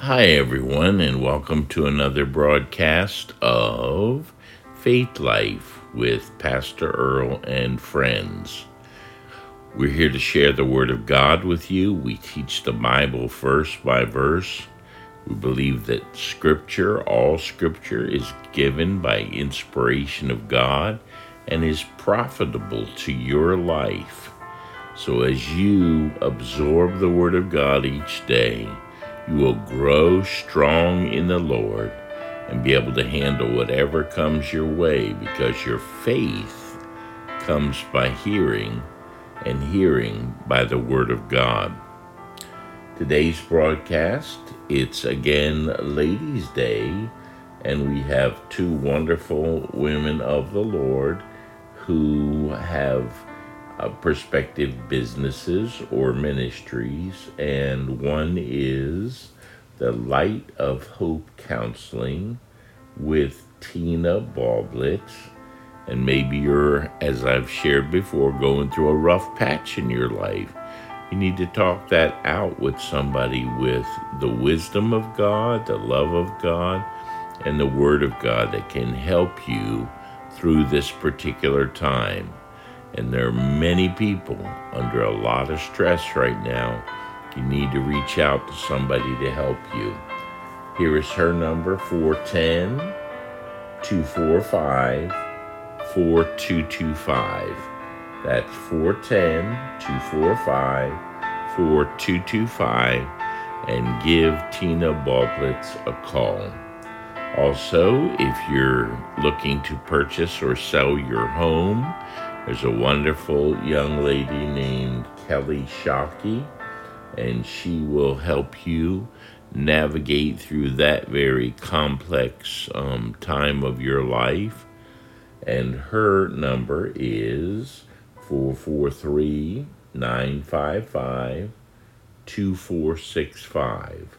Hi, everyone, and welcome to another broadcast of Faith Life with Pastor Earl and friends. We're here to share the Word of God with you. We teach the Bible verse by verse. We believe that Scripture, all Scripture, is given by inspiration of God and is profitable to your life. So as you absorb the Word of God each day, you will grow strong in the Lord and be able to handle whatever comes your way because your faith comes by hearing and hearing by the Word of God. Today's broadcast, it's again Ladies' Day, and we have two wonderful women of the Lord who have uh, prospective businesses or ministries, and one is the Light of Hope Counseling with Tina Baublitz. And maybe you're, as I've shared before, going through a rough patch in your life. You need to talk that out with somebody with the wisdom of God, the love of God, and the Word of God that can help you through this particular time. And there are many people under a lot of stress right now. You need to reach out to somebody to help you. Here is her number 410 245 4225. That's 410 245 4225 and give Tina Baublitz a call. Also, if you're looking to purchase or sell your home, there's a wonderful young lady named Kelly Shockey, and she will help you navigate through that very complex um, time of your life. And her number is 443 955 2465.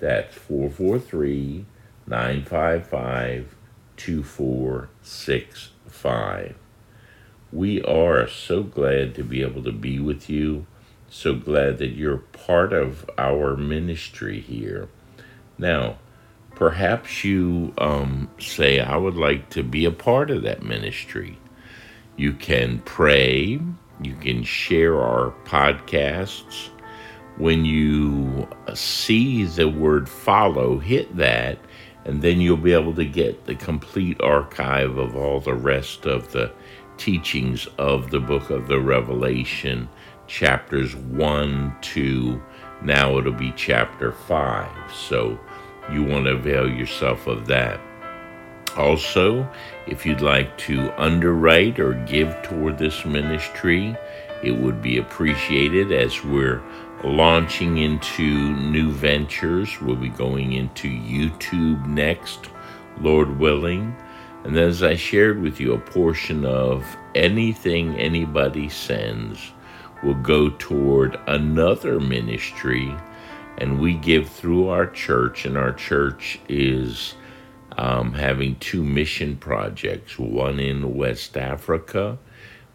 That's 443 955 2465. We are so glad to be able to be with you. So glad that you're part of our ministry here. Now, perhaps you um, say, I would like to be a part of that ministry. You can pray, you can share our podcasts. When you see the word follow, hit that, and then you'll be able to get the complete archive of all the rest of the teachings of the book of the Revelation, chapters 1 to now it'll be chapter 5. So you want to avail yourself of that. Also, if you'd like to underwrite or give toward this ministry, it would be appreciated as we're launching into new ventures. We'll be going into YouTube next, Lord willing. And as I shared with you, a portion of anything anybody sends will go toward another ministry, and we give through our church, and our church is um, having two mission projects one in West Africa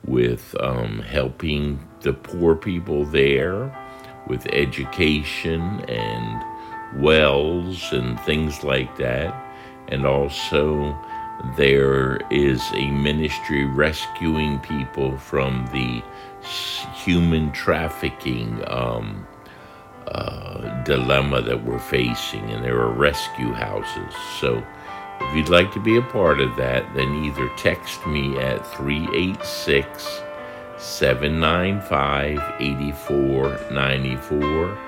with um, helping the poor people there with education and wells and things like that, and also there is a ministry rescuing people from the human trafficking um, uh, dilemma that we're facing, and there are rescue houses. So, if you'd like to be a part of that, then either text me at 386 795 8494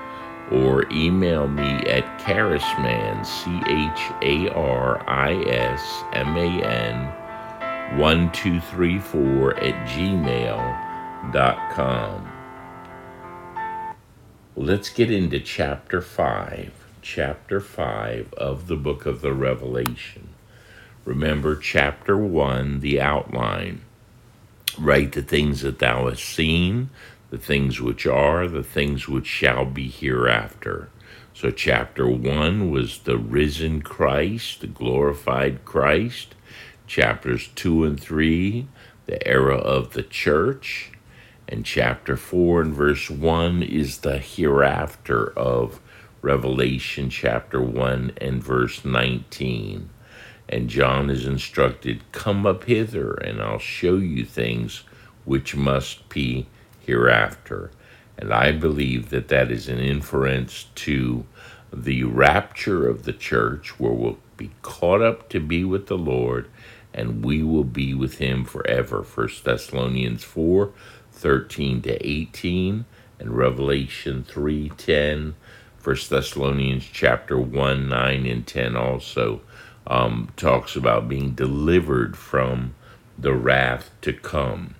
or email me at charisman, C H A R I S M A N 1234 at gmail.com. Let's get into chapter 5, chapter 5 of the book of the Revelation. Remember, chapter 1, the outline. Write the things that thou hast seen, the things which are, the things which shall be hereafter. So, chapter one was the risen Christ, the glorified Christ. Chapters two and three, the era of the church. And chapter four and verse one is the hereafter of Revelation chapter 1 and verse 19. And John is instructed, Come up hither, and I'll show you things which must be hereafter. And I believe that that is an inference to the rapture of the church, where we'll be caught up to be with the Lord, and we will be with him forever. 1 Thessalonians 4 13 to 18, and Revelation 3 10 First Thessalonians chapter 1, 9, and 10 also um, talks about being delivered from the wrath to come.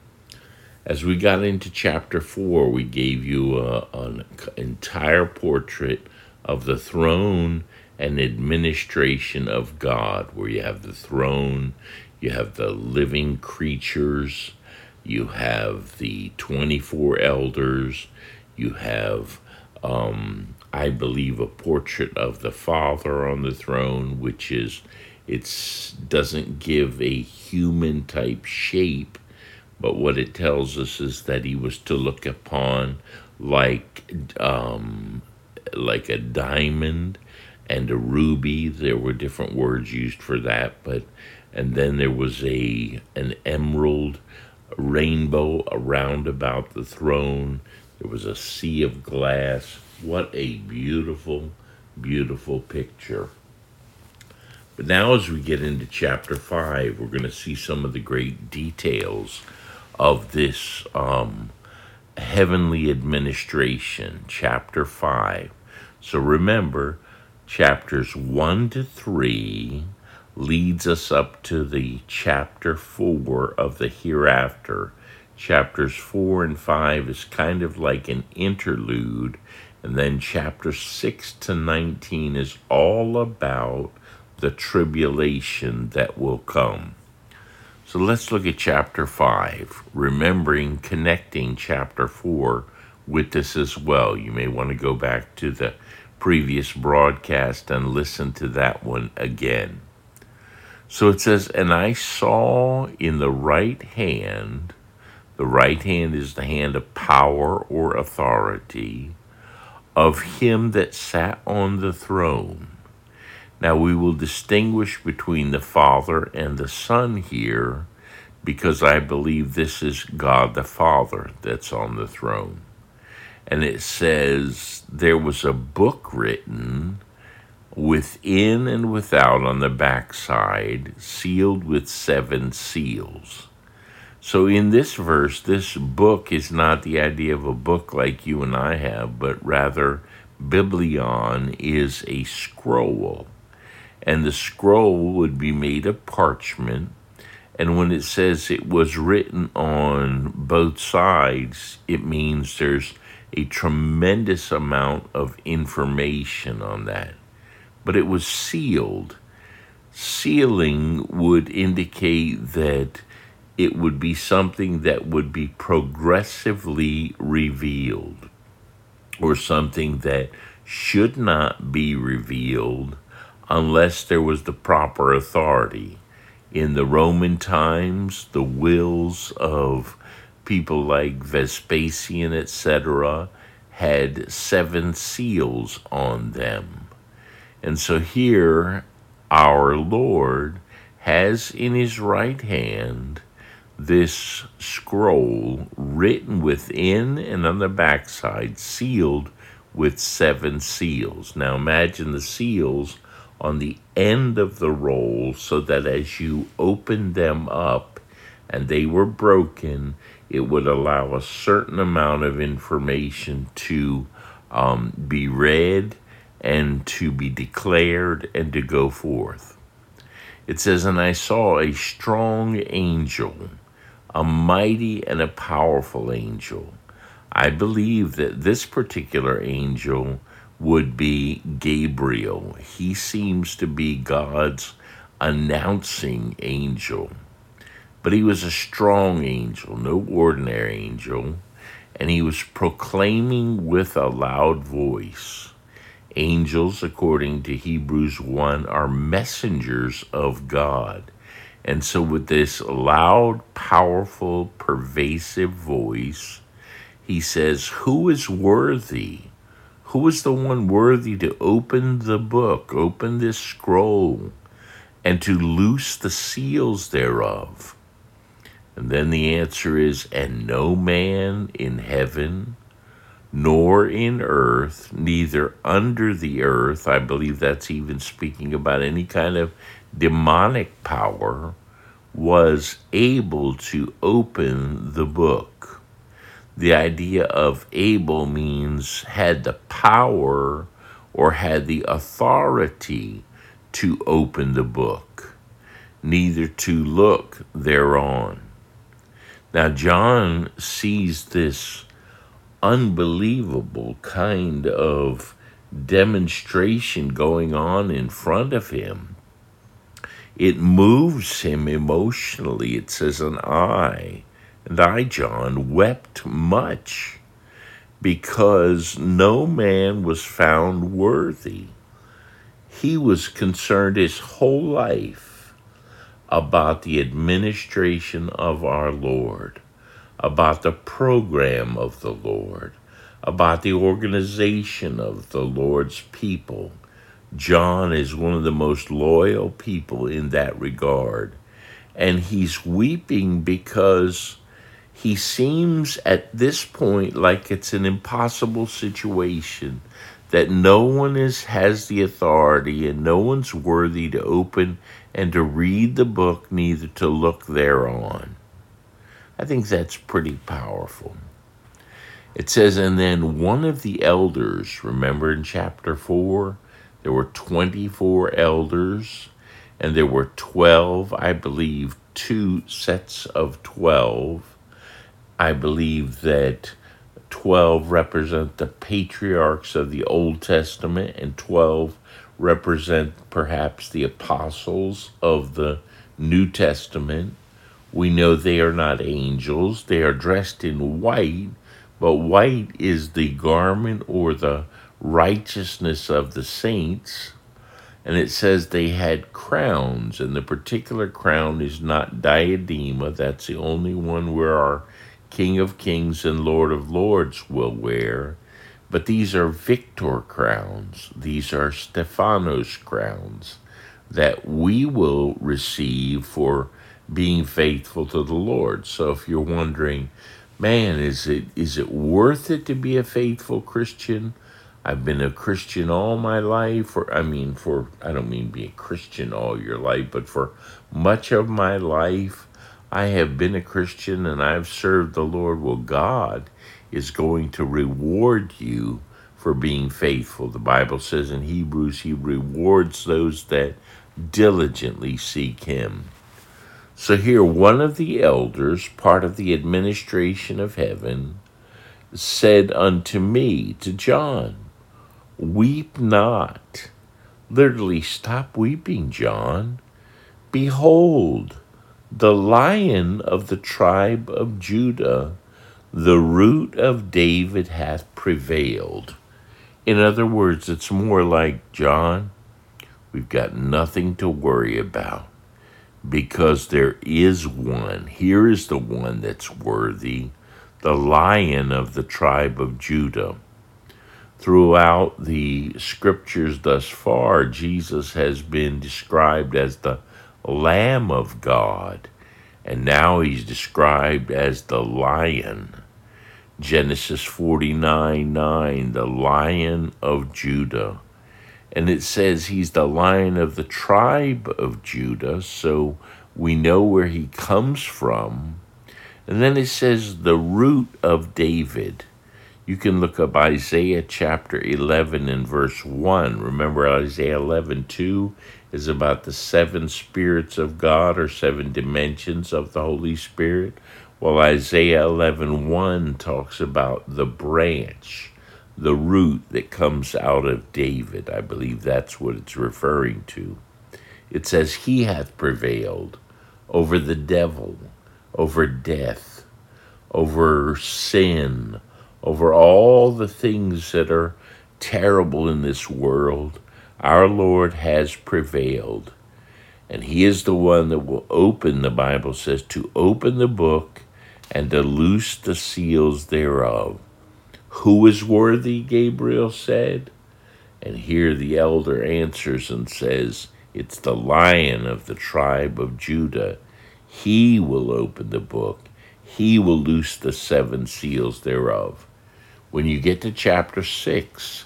As we got into chapter 4, we gave you a, an entire portrait of the throne and administration of God, where you have the throne, you have the living creatures, you have the 24 elders, you have um, I believe, a portrait of the Father on the throne, which is it doesn't give a human type shape, but what it tells us is that he was to look upon like um, like a diamond and a ruby. There were different words used for that, but and then there was a an emerald rainbow around about the throne. There was a sea of glass what a beautiful, beautiful picture. But now, as we get into chapter 5, we're going to see some of the great details of this um, heavenly administration, chapter 5. So remember, chapters 1 to 3 leads us up to the chapter 4 of the hereafter. Chapters 4 and 5 is kind of like an interlude and then chapter 6 to 19 is all about the tribulation that will come. So let's look at chapter 5, remembering connecting chapter 4 with this as well. You may want to go back to the previous broadcast and listen to that one again. So it says, And I saw in the right hand, the right hand is the hand of power or authority of him that sat on the throne. Now we will distinguish between the Father and the Son here because I believe this is God the Father that's on the throne. And it says there was a book written within and without on the backside, sealed with seven seals. So, in this verse, this book is not the idea of a book like you and I have, but rather, Biblion is a scroll. And the scroll would be made of parchment. And when it says it was written on both sides, it means there's a tremendous amount of information on that. But it was sealed. Sealing would indicate that it would be something that would be progressively revealed or something that should not be revealed unless there was the proper authority. In the Roman times, the wills of people like Vespasian, etc., had seven seals on them. And so here, our Lord has in his right hand this scroll written within and on the backside, sealed with seven seals. Now imagine the seals on the end of the roll so that as you opened them up and they were broken, it would allow a certain amount of information to um, be read and to be declared and to go forth. It says, And I saw a strong angel a mighty and a powerful angel. I believe that this particular angel would be Gabriel. He seems to be God's announcing angel. But he was a strong angel, no ordinary angel, and he was proclaiming with a loud voice. Angels, according to Hebrews 1, are messengers of God. And so, with this loud, powerful, pervasive voice, he says, Who is worthy? Who is the one worthy to open the book, open this scroll, and to loose the seals thereof? And then the answer is, And no man in heaven, nor in earth, neither under the earth, I believe that's even speaking about any kind of demonic power, was able to open the book. The idea of able means had the power or had the authority to open the book, neither to look thereon. Now, John sees this unbelievable kind of demonstration going on in front of him. It moves him emotionally. It says, an I, and I, John, wept much because no man was found worthy. He was concerned his whole life about the administration of our Lord about the program of the Lord, about the organization of the Lord's people. John is one of the most loyal people in that regard. And he's weeping because he seems at this point like it's an impossible situation that no one is has the authority and no one's worthy to open and to read the book neither to look thereon I think that's pretty powerful. It says, and then one of the elders, remember in chapter 4, there were 24 elders, and there were 12, I believe, two sets of 12. I believe that 12 represent the patriarchs of the Old Testament, and 12 represent perhaps the apostles of the New Testament. We know they are not angels. They are dressed in white, but white is the garment or the righteousness of the saints. And it says they had crowns, and the particular crown is not diadema. That's the only one where our King of Kings and Lord of Lords will wear. But these are victor crowns, these are Stephanos crowns that we will receive for being faithful to the Lord. So if you're wondering, man, is it is it worth it to be a faithful Christian? I've been a Christian all my life, or I mean, for I don't mean be a Christian all your life, but for much of my life, I have been a Christian and I've served the Lord. Well, God is going to reward you for being faithful. The Bible says in Hebrews, He rewards those that diligently seek Him. So here, one of the elders, part of the administration of heaven, said unto me, to John, Weep not. Literally, stop weeping, John. Behold, the lion of the tribe of Judah, the root of David, hath prevailed. In other words, it's more like, John, we've got nothing to worry about because there is one. Here is the one that's worthy, the lion of the tribe of Judah. Throughout the scriptures thus far, Jesus has been described as the Lamb of God, and now he's described as the lion. Genesis 49 9, the lion of Judah. And it says he's the lion of the tribe of Judah, so we know where he comes from. And then it says the root of David. You can look up Isaiah chapter 11 and verse 1. Remember, Isaiah 11 2 is about the seven spirits of God or seven dimensions of the Holy Spirit, while Isaiah 11 1 talks about the branch the root that comes out of David. I believe that's what it's referring to. It says, He hath prevailed over the devil, over death, over sin, over all the things that are terrible in this world. Our Lord has prevailed. And He is the one that will open, the Bible says, to open the book and to loose the seals thereof. Who is worthy? Gabriel said. And here the elder answers and says, It's the lion of the tribe of Judah. He will open the book, he will loose the seven seals thereof. When you get to chapter 6,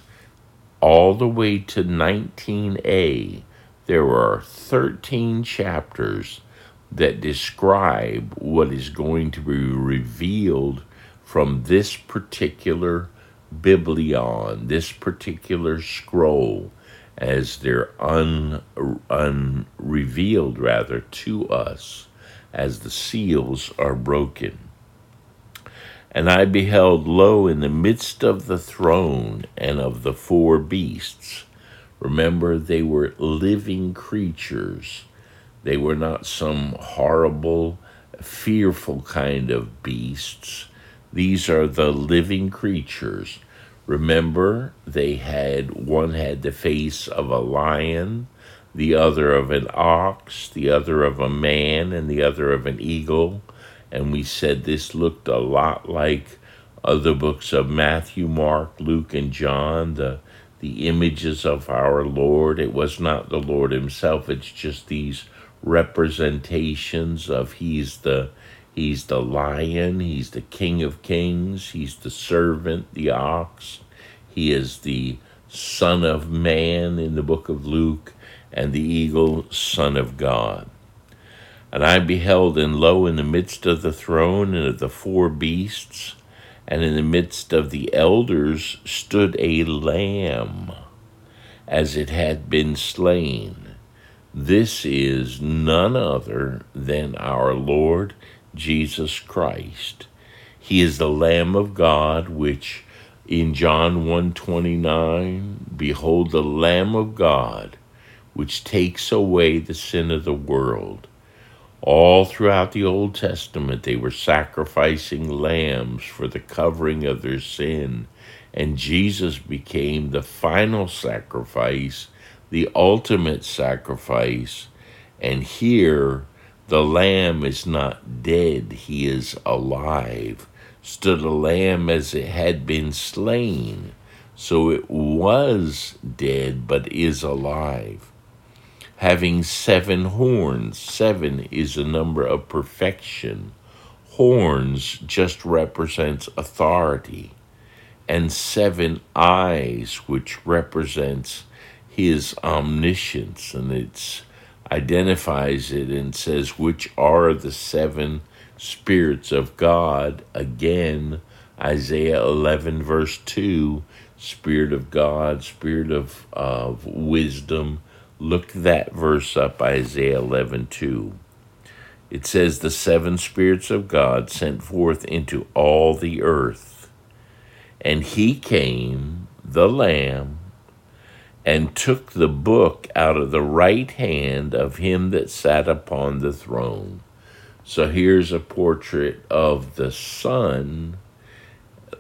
all the way to 19a, there are 13 chapters that describe what is going to be revealed from this particular biblion, this particular scroll, as they're un, rather to us as the seals are broken. And I beheld, lo, in the midst of the throne and of the four beasts. Remember, they were living creatures. They were not some horrible, fearful kind of beasts. These are the living creatures. Remember, they had one had the face of a lion, the other of an ox, the other of a man, and the other of an eagle. And we said this looked a lot like other books of Matthew, Mark, Luke, and John, the the images of our Lord. It was not the Lord Himself, it's just these representations of He's the He's the lion, he's the king of kings, he's the servant, the ox, he is the son of man in the book of Luke, and the eagle, son of God. And I beheld, and lo, in the midst of the throne and of the four beasts, and in the midst of the elders stood a lamb, as it had been slain. This is none other than our Lord Jesus Christ. He is the Lamb of God, which in John 129, behold the Lamb of God, which takes away the sin of the world. All throughout the Old Testament, they were sacrificing lambs for the covering of their sin, and Jesus became the final sacrifice, the ultimate sacrifice. And here, the lamb is not dead, he is alive. Stood a lamb as it had been slain. So it was dead, but is alive. Having seven horns, seven is a number of perfection. Horns just represents authority. And seven eyes, which represents his omniscience, and it identifies it and says, which are the seven spirits of God. Again, Isaiah 11, verse 2, Spirit of God, Spirit of, of wisdom. Look that verse up, Isaiah 11, 2. It says, The seven spirits of God sent forth into all the earth. And he came, the Lamb, and took the book out of the right hand of him that sat upon the throne. So here's a portrait of the Son,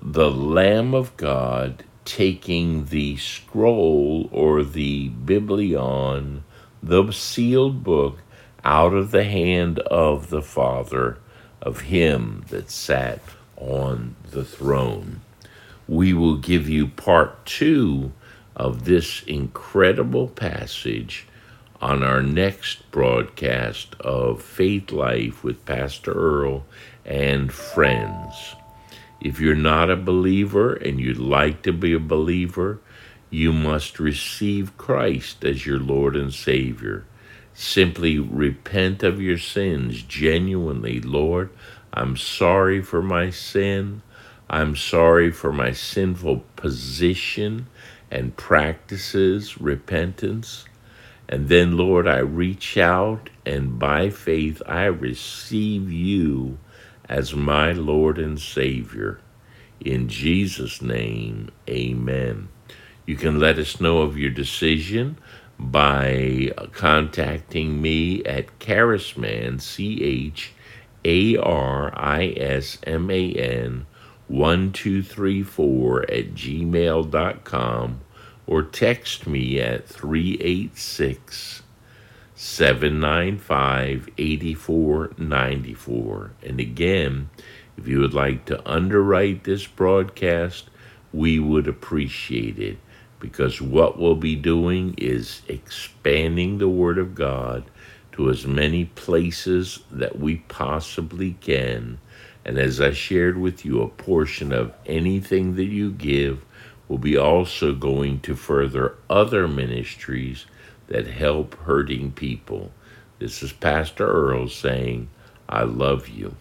the Lamb of God, taking the scroll or the biblion, the sealed book, out of the hand of the Father, of him that sat on the throne. We will give you part two of this incredible passage on our next broadcast of Faith Life with Pastor Earl and friends. If you're not a believer and you'd like to be a believer, you must receive Christ as your Lord and Savior. Simply repent of your sins genuinely. Lord, I'm sorry for my sin. I'm sorry for my sinful position and practices repentance. And then, Lord, I reach out and by faith I receive you as my Lord and Savior. In Jesus' name, amen. You can let us know of your decision by contacting me at Charisman, C H A R I S M A N 1234 at gmail.com or text me at 386 795 8494. And again, if you would like to underwrite this broadcast, we would appreciate it because what we'll be doing is expanding the Word of God to as many places that we possibly can. And as I shared with you, a portion of anything that you give will be also going to further other ministries that help hurting people. This is Pastor Earl saying, I love you.